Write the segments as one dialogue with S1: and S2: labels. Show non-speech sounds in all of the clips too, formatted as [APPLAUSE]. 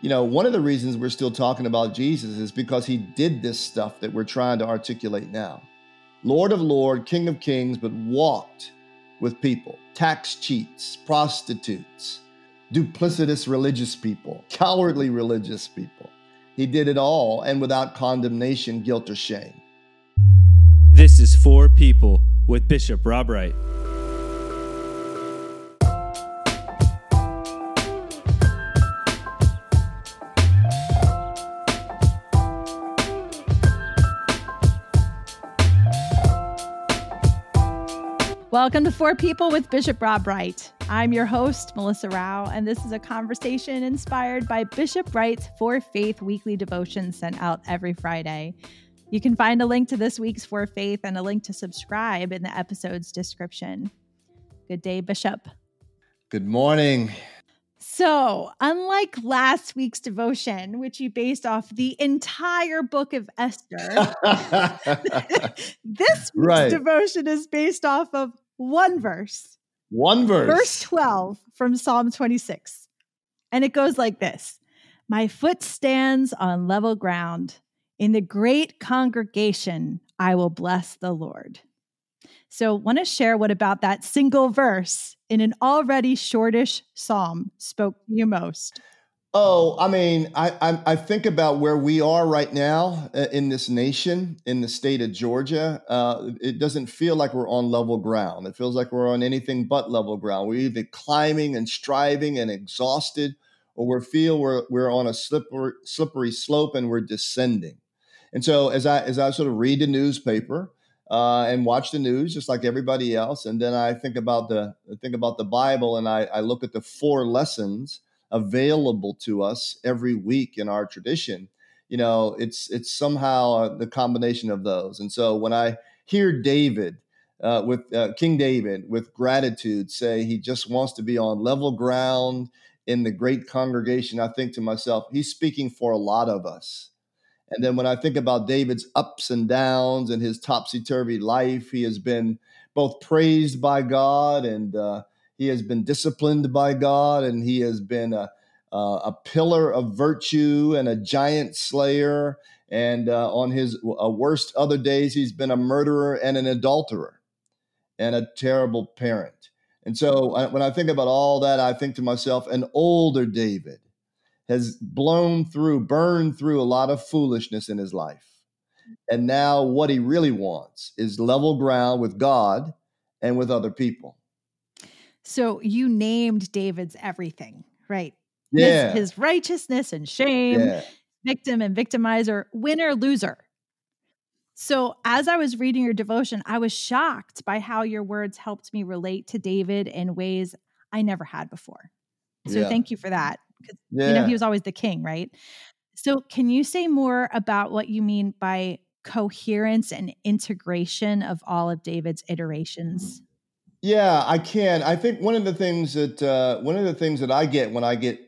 S1: you know, one of the reasons we're still talking about Jesus is because he did this stuff that we're trying to articulate now. Lord of Lord, King of Kings, but walked with people, tax cheats, prostitutes, duplicitous religious people, cowardly religious people. He did it all and without condemnation, guilt, or shame.
S2: This is For People with Bishop Rob Wright.
S3: Welcome to For People with Bishop Rob Wright. I'm your host, Melissa Rao, and this is a conversation inspired by Bishop Wright's For Faith weekly devotion sent out every Friday. You can find a link to this week's For Faith and a link to subscribe in the episode's description. Good day, Bishop.
S1: Good morning.
S3: So, unlike last week's devotion, which you based off the entire book of Esther, [LAUGHS] [LAUGHS] this week's right. devotion is based off of one verse.
S1: One verse.
S3: Verse 12 from Psalm 26. And it goes like this My foot stands on level ground. In the great congregation, I will bless the Lord. So, want to share what about that single verse in an already shortish psalm spoke to you most?
S1: Oh, I mean, I, I, I think about where we are right now uh, in this nation, in the state of Georgia. Uh, it doesn't feel like we're on level ground. It feels like we're on anything but level ground. We're either climbing and striving and exhausted, or we feel we're we're on a slippery slippery slope and we're descending. And so, as I as I sort of read the newspaper, uh, and watch the news just like everybody else. And then I think about the think about the Bible and I, I look at the four lessons available to us every week in our tradition. You know, it's it's somehow uh, the combination of those. And so when I hear David uh, with uh, King David with gratitude say he just wants to be on level ground in the great congregation, I think to myself, he's speaking for a lot of us and then when I think about David's ups and downs and his topsy turvy life, he has been both praised by God and uh, he has been disciplined by God and he has been a, a pillar of virtue and a giant slayer. And uh, on his uh, worst other days, he's been a murderer and an adulterer and a terrible parent. And so uh, when I think about all that, I think to myself, an older David has blown through, burned through a lot of foolishness in his life. And now what he really wants is level ground with God and with other people.
S3: So you named David's everything, right?
S1: Yeah.
S3: His, his righteousness and shame, yeah. victim and victimizer, winner, loser. So, as I was reading your devotion, I was shocked by how your words helped me relate to David in ways I never had before. So, yeah. thank you for that because yeah. you know he was always the king, right? So, can you say more about what you mean by coherence and integration of all of David's iterations?
S1: Yeah, I can. I think one of the things that uh, one of the things that I get when I get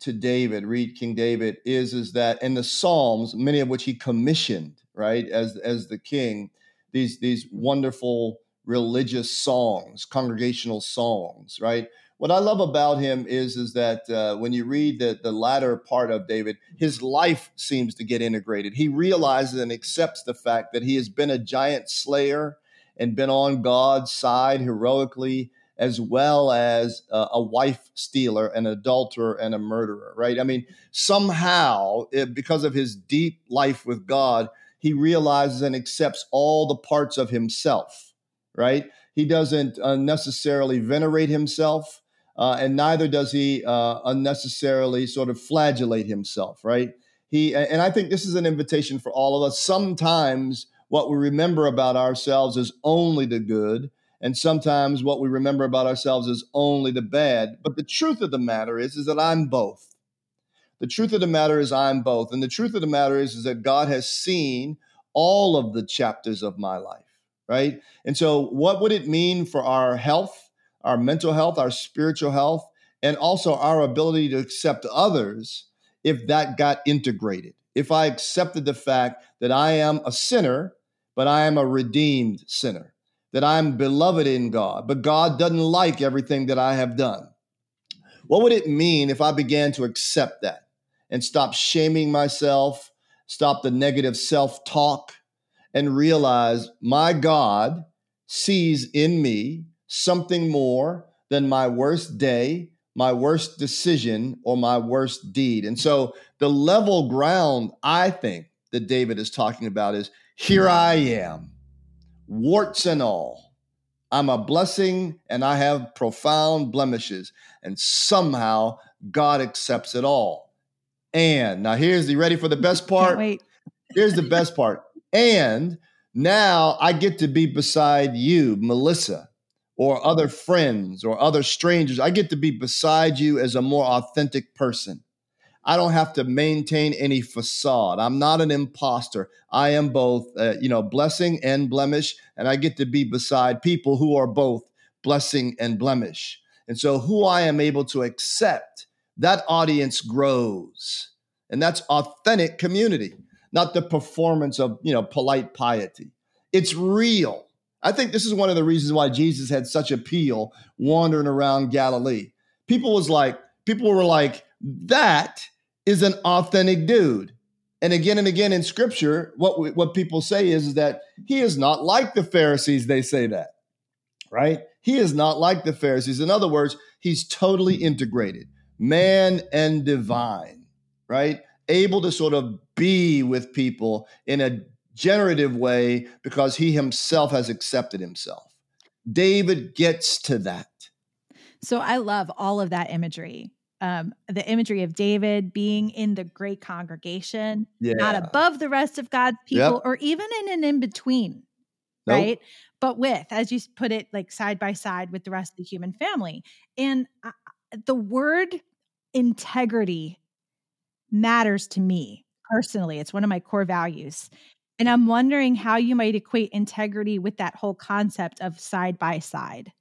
S1: to David, read King David, is is that in the Psalms, many of which he commissioned, right, as as the king, these these wonderful religious songs, congregational songs, right, what I love about him is is that uh, when you read the the latter part of David, his life seems to get integrated. He realizes and accepts the fact that he has been a giant slayer and been on God's side heroically, as well as uh, a wife stealer, an adulterer, and a murderer. Right? I mean, somehow it, because of his deep life with God, he realizes and accepts all the parts of himself. Right? He doesn't uh, necessarily venerate himself uh, and neither does he uh, unnecessarily sort of flagellate himself, right? He and I think this is an invitation for all of us. Sometimes what we remember about ourselves is only the good, and sometimes what we remember about ourselves is only the bad. But the truth of the matter is, is that I'm both. The truth of the matter is I'm both, and the truth of the matter is, is that God has seen all of the chapters of my life, right? And so, what would it mean for our health? Our mental health, our spiritual health, and also our ability to accept others if that got integrated. If I accepted the fact that I am a sinner, but I am a redeemed sinner, that I'm beloved in God, but God doesn't like everything that I have done. What would it mean if I began to accept that? and stop shaming myself, stop the negative self talk, and realize my God sees in me something more than my worst day, my worst decision, or my worst deed. And so the level ground I think that David is talking about is here I am, warts and all. I'm a blessing and I have profound blemishes, and somehow God accepts it all. And now here's the ready for the best part.
S3: wait.
S1: Here's the best part. And now I get to be beside you, Melissa, or other friends or other strangers. I get to be beside you as a more authentic person. I don't have to maintain any facade. I'm not an imposter. I am both, uh, you know, blessing and blemish, and I get to be beside people who are both blessing and blemish. And so, who I am able to accept, that audience grows, and that's authentic community, not the performance of you know polite piety. It's real. I think this is one of the reasons why Jesus had such appeal wandering around Galilee. People was like, people were like that is an authentic dude. And again and again in scripture, what what people say is, is that he is not like the Pharisees. They say that, right? He is not like the Pharisees. In other words, he's totally integrated, man and divine, right? Able to sort of be with people in a generative way because he himself has accepted himself. David gets to that.
S3: So I love all of that imagery um, the imagery of David being in the great congregation, yeah. not above the rest of God's people, yep. or even in an in between, nope. right? But with, as you put it, like side by side with the rest of the human family. And uh, the word integrity matters to me personally. It's one of my core values. And I'm wondering how you might equate integrity with that whole concept of side by side.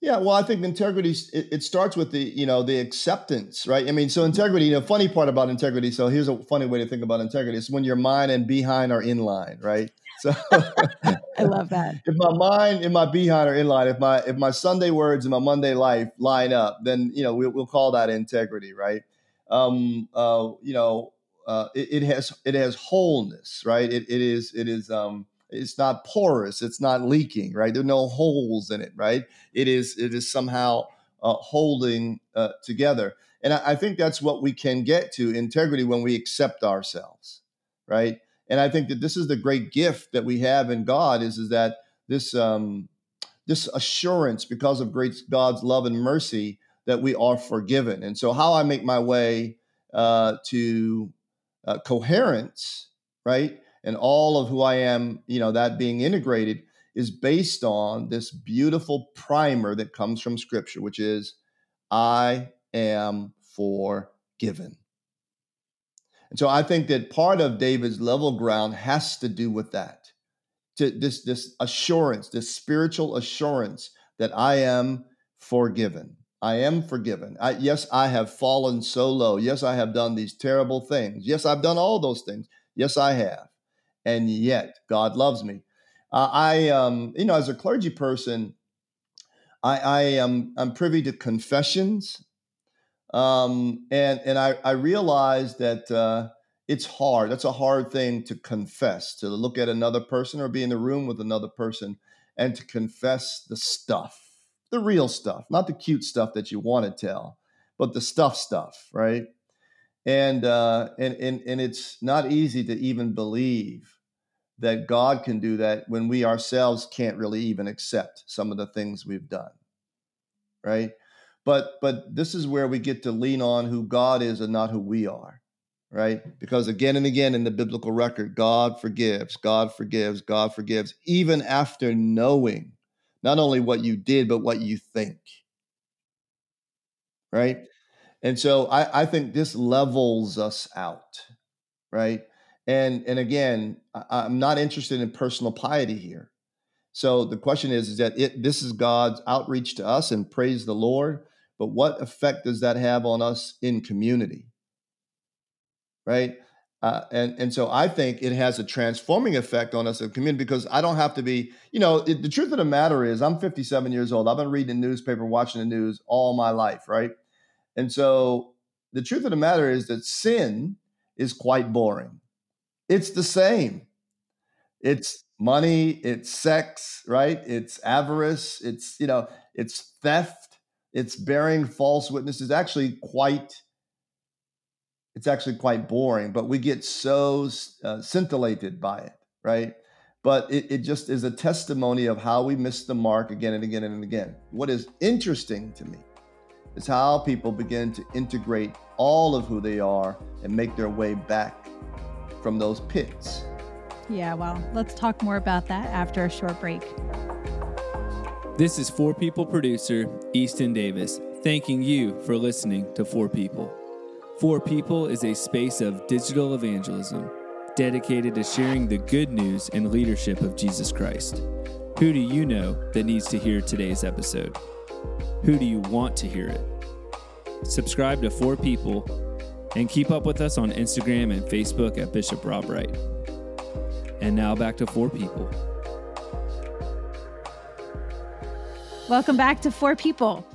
S1: Yeah, well, I think integrity it, it, starts with the you know the acceptance, right? I mean, so integrity. You know, funny part about integrity. So here's a funny way to think about integrity: is when your mind and behind are in line, right? So [LAUGHS]
S3: I love that. [LAUGHS]
S1: If my mind and my behind are in line, if my if my Sunday words and my Monday life line up, then you know we'll, we'll call that integrity, right? Um, uh, you know, uh, it, it, has it has wholeness, right? It, it is it is um, it's not porous it's not leaking right? There are no holes in it right? It is it is somehow uh, holding uh, together. And I, I, think that's what we can get to integrity when we accept ourselves right? And i think that this is the great gift that we have in god is, is that this um, this assurance because of great god's love and mercy that we are forgiven. And so how i make my way uh, to uh, coherence right and all of who I am, you know, that being integrated is based on this beautiful primer that comes from scripture, which is, I am forgiven. And so I think that part of David's level ground has to do with that. To this, this assurance, this spiritual assurance that I am forgiven. I am forgiven. I, yes, I have fallen so low. Yes, I have done these terrible things. Yes, I've done all those things. Yes, I have and yet God loves me. Uh, I, um, you know, as a clergy person, I, I am I'm privy to confessions, um, and and I, I realize that uh, it's hard. That's a hard thing to confess. To look at another person or be in the room with another person and to confess the stuff, the real stuff, not the cute stuff that you want to tell, but the stuff stuff, right? and uh, and and and it's not easy to even believe that God can do that when we ourselves can't really even accept some of the things we've done, right? But but this is where we get to lean on who God is and not who we are, right? Because again and again in the biblical record, God forgives, God forgives, God forgives, even after knowing not only what you did but what you think, right? And so I, I think this levels us out, right? And and again, I, am not interested in personal piety here. So the question is, is that it this is God's outreach to us and praise the Lord, but what effect does that have on us in community? Right? Uh, and and so I think it has a transforming effect on us in community because I don't have to be, you know, it, the truth of the matter is I'm 57 years old. I've been reading the newspaper, watching the news all my life, right? And so the truth of the matter is that sin is quite boring. It's the same. It's money, it's sex, right? It's avarice, it's, you know, it's theft, it's bearing false witnesses. Actually, quite it's actually quite boring, but we get so uh, scintillated by it, right? But it, it just is a testimony of how we miss the mark again and again and again. What is interesting to me is how people begin to integrate all of who they are and make their way back from those pits.
S3: Yeah, well, let's talk more about that after a short break.
S2: This is For People producer Easton Davis, thanking you for listening to For People. For People is a space of digital evangelism dedicated to sharing the good news and leadership of Jesus Christ. Who do you know that needs to hear today's episode? Who do you want to hear it? Subscribe to For People and keep up with us on Instagram and Facebook at Bishop Rob Wright. And now back to For People.
S3: Welcome back to For People.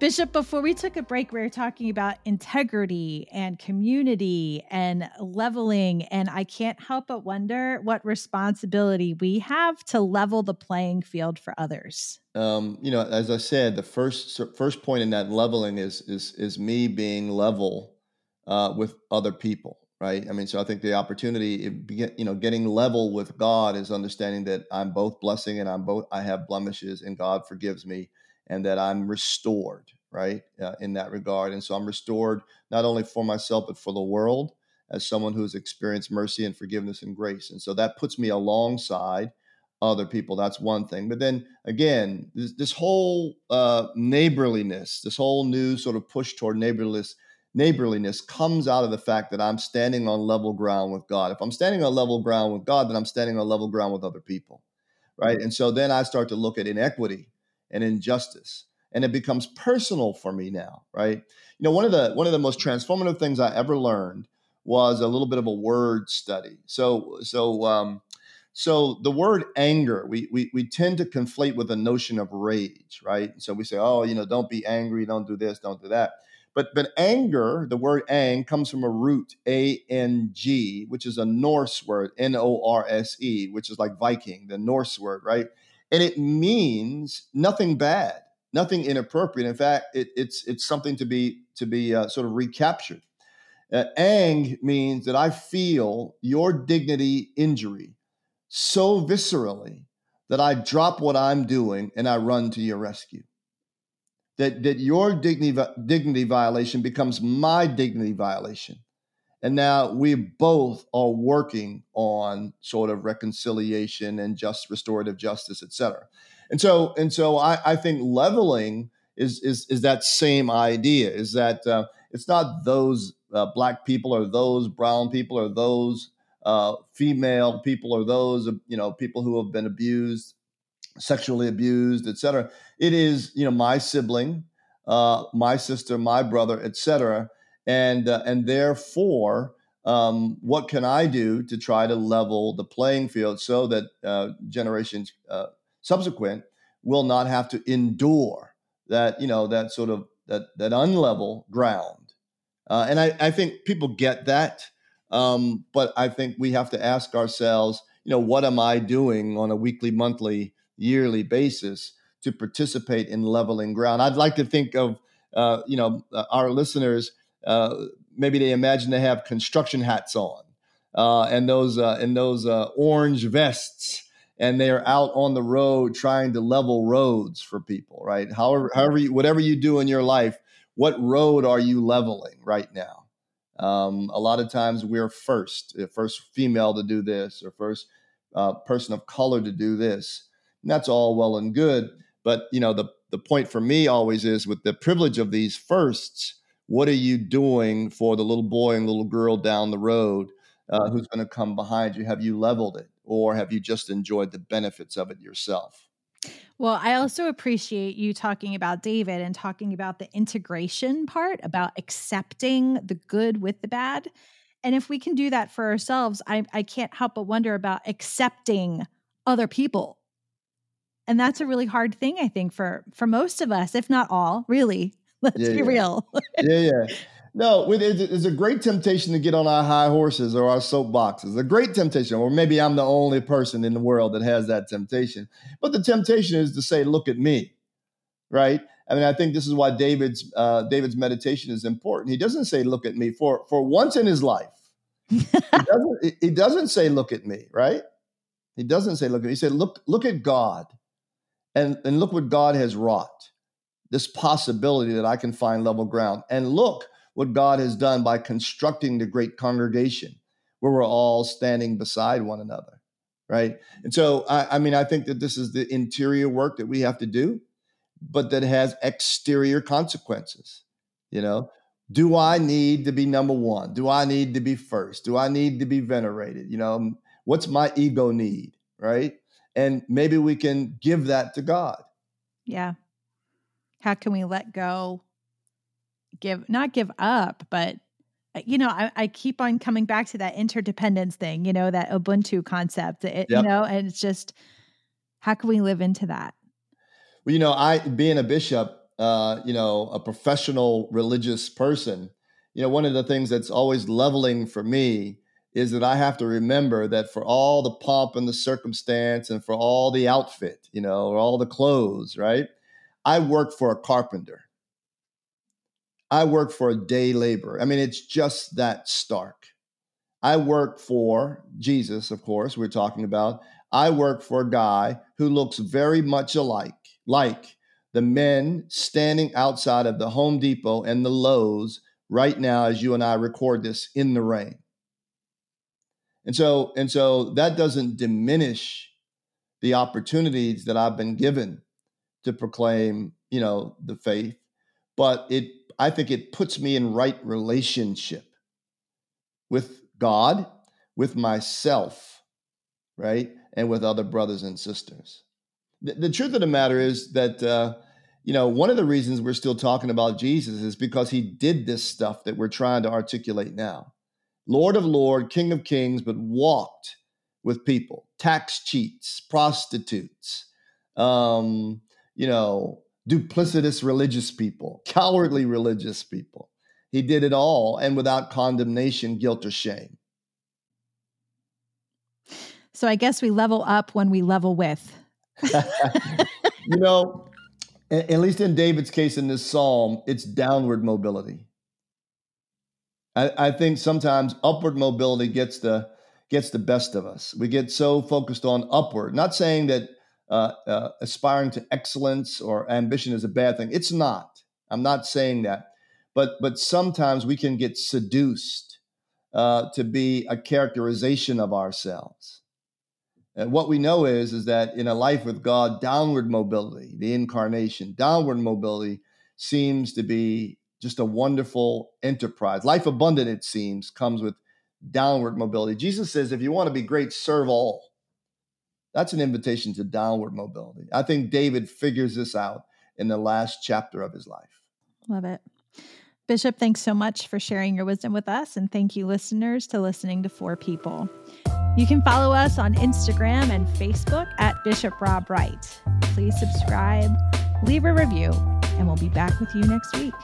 S3: Bishop, before we took a break, we were talking about integrity and community and leveling. And I can't help but wonder what responsibility we have to level the playing field for others.
S1: Um, you know, as I said, the first first point in that leveling is is is me being level uh, with other people right? I mean, so I think the opportunity, you know, getting level with God is understanding that I'm both blessing and I'm both I have blemishes and God forgives me, and that I'm restored, right, uh, in that regard. And so I'm restored not only for myself but for the world as someone who's experienced mercy and forgiveness and grace. And so that puts me alongside other people. That's one thing. But then again, this, this whole uh, neighborliness, this whole new sort of push toward neighborliness neighborliness comes out of the fact that I'm standing on level ground with God. If I'm standing on level ground with God, then I'm standing on level ground with other people. Right. And so then I start to look at inequity and injustice. And it becomes personal for me now, right? You know, one of the one of the most transformative things I ever learned was a little bit of a word study. So so um, so the word anger, we, we we tend to conflate with the notion of rage, right? So we say, oh, you know, don't be angry, don't do this, don't do that. But but anger, the word ang comes from a root A N G, which is a Norse word, N O R S E, which is like Viking, the Norse word, right? And it means nothing bad, nothing inappropriate. In fact, it, it's it's something to be to be uh, sort of recaptured. Uh, ang means that I feel your dignity injury so viscerally that I drop what I'm doing and I run to your rescue that, that your dignity, dignity violation becomes my dignity violation. And now we both are working on sort of reconciliation and just restorative justice, et cetera. And so, and so I, I think leveling is, is, is that same idea is that uh, it's not those uh, black people or those brown people or those uh, female people or those, you know, people who have been abused sexually abused, et cetera. It is you know my sibling, uh, my sister, my brother, etc. And uh, and therefore, um, what can I do to try to level the playing field so that uh, generations uh, subsequent will not have to endure that you know that sort of that that unlevel ground. Uh, and I, I think people get that, um, but I think we have to ask ourselves, you know, what am I doing on a weekly, monthly yearly basis to participate in leveling ground. I'd like to think of uh, you know uh, our listeners. Uh, maybe they imagine they have construction hats on uh, and those uh, and those uh, orange vests, and they are out on the road trying to level roads for people. Right? However, however, you, whatever you do in your life, what road are you leveling right now? Um, a lot of times we're first, first female to do this, or first person of color to do this. And that's all well and good. But you know, the the point for me always is with the privilege of these firsts, what are you doing for the little boy and little girl down the road uh, who's going to come behind you? Have you leveled it, or have you just enjoyed the benefits of it yourself?
S3: Well, I also appreciate you talking about David and talking about the integration part about accepting the good with the bad. And if we can do that for ourselves, I, I can't help but wonder about accepting other people and that's a really hard thing i think for for most of us if not all really [LAUGHS] let's yeah, be
S1: yeah.
S3: real
S1: yeah yeah [LAUGHS] No, it's a great temptation to get on our high horses or our soapboxes. A great temptation, or maybe I'm the only person in the world that has that temptation. But the temptation is to say, "Look at me," right? I mean, I think this is why David's uh, David's meditation is important. He doesn't say, "Look at me." For for once in his life, he, [LAUGHS] doesn't, he doesn't say, "Look at me," right? He doesn't say, "Look at." Me. He said, "Look, look at God, and and look what God has wrought. This possibility that I can find level ground, and look." what God has done by constructing the great congregation where we're all standing beside one another, right? And so, I, I mean, I think that this is the interior work that we have to do, but that has exterior consequences. You know, do I need to be number one? Do I need to be first? Do I need to be venerated? You know, what's my ego need, right? And maybe we can give that to God.
S3: Yeah. How can we let go give not give up, but uh, you know, I, I, keep on coming back to that interdependence thing, you know, that Ubuntu concept, it, yep. you know, and it's just how can we live into that?
S1: Well, you know, I being a bishop, uh, you know, a professional religious person, you know, one of the things that's always leveling for me is that I have to remember that for all the pomp and the circumstance and for all the outfit, you know, or all the clothes, right? I work for a carpenter. I work for a day labor. I mean, it's just that stark. I work for Jesus, of course, we're talking about. I work for a guy who looks very much alike, like the men standing outside of the Home Depot and the Lowe's right now as you and I record this in the rain. And so and so that doesn't diminish the opportunities that I've been given to proclaim, you know, the faith, but it I think it puts me in right relationship with God, with myself, right? And with other brothers and sisters. The, the truth of the matter is that, uh, you know, one of the reasons we're still talking about Jesus is because he did this stuff that we're trying to articulate now. Lord of Lord, King of Kings, but walked with people, tax cheats, prostitutes, um, you know, duplicitous religious people, cowardly religious people. He did it all and without condemnation, guilt, or shame.
S3: So I guess we level up when we level with. [LAUGHS]
S1: you know, at least in David's case in this psalm, it's downward mobility. I, I think sometimes upward mobility gets the gets the best of us. We get so focused on upward. Not saying that uh, uh, aspiring to excellence or ambition is a bad thing. It's not. I'm not saying that, but but sometimes we can get seduced uh, to be a characterization of ourselves. And what we know is is that in a life with God, downward mobility, the incarnation, downward mobility seems to be just a wonderful enterprise. Life abundant, it seems, comes with downward mobility. Jesus says, if you want to be great, serve all. That's an invitation to downward mobility. I think David figures this out in the last chapter of his life.
S3: Love it. Bishop, thanks so much for sharing your wisdom with us. And thank you, listeners, to listening to For People. You can follow us on Instagram and Facebook at Bishop Rob Wright. Please subscribe, leave a review, and we'll be back with you next week.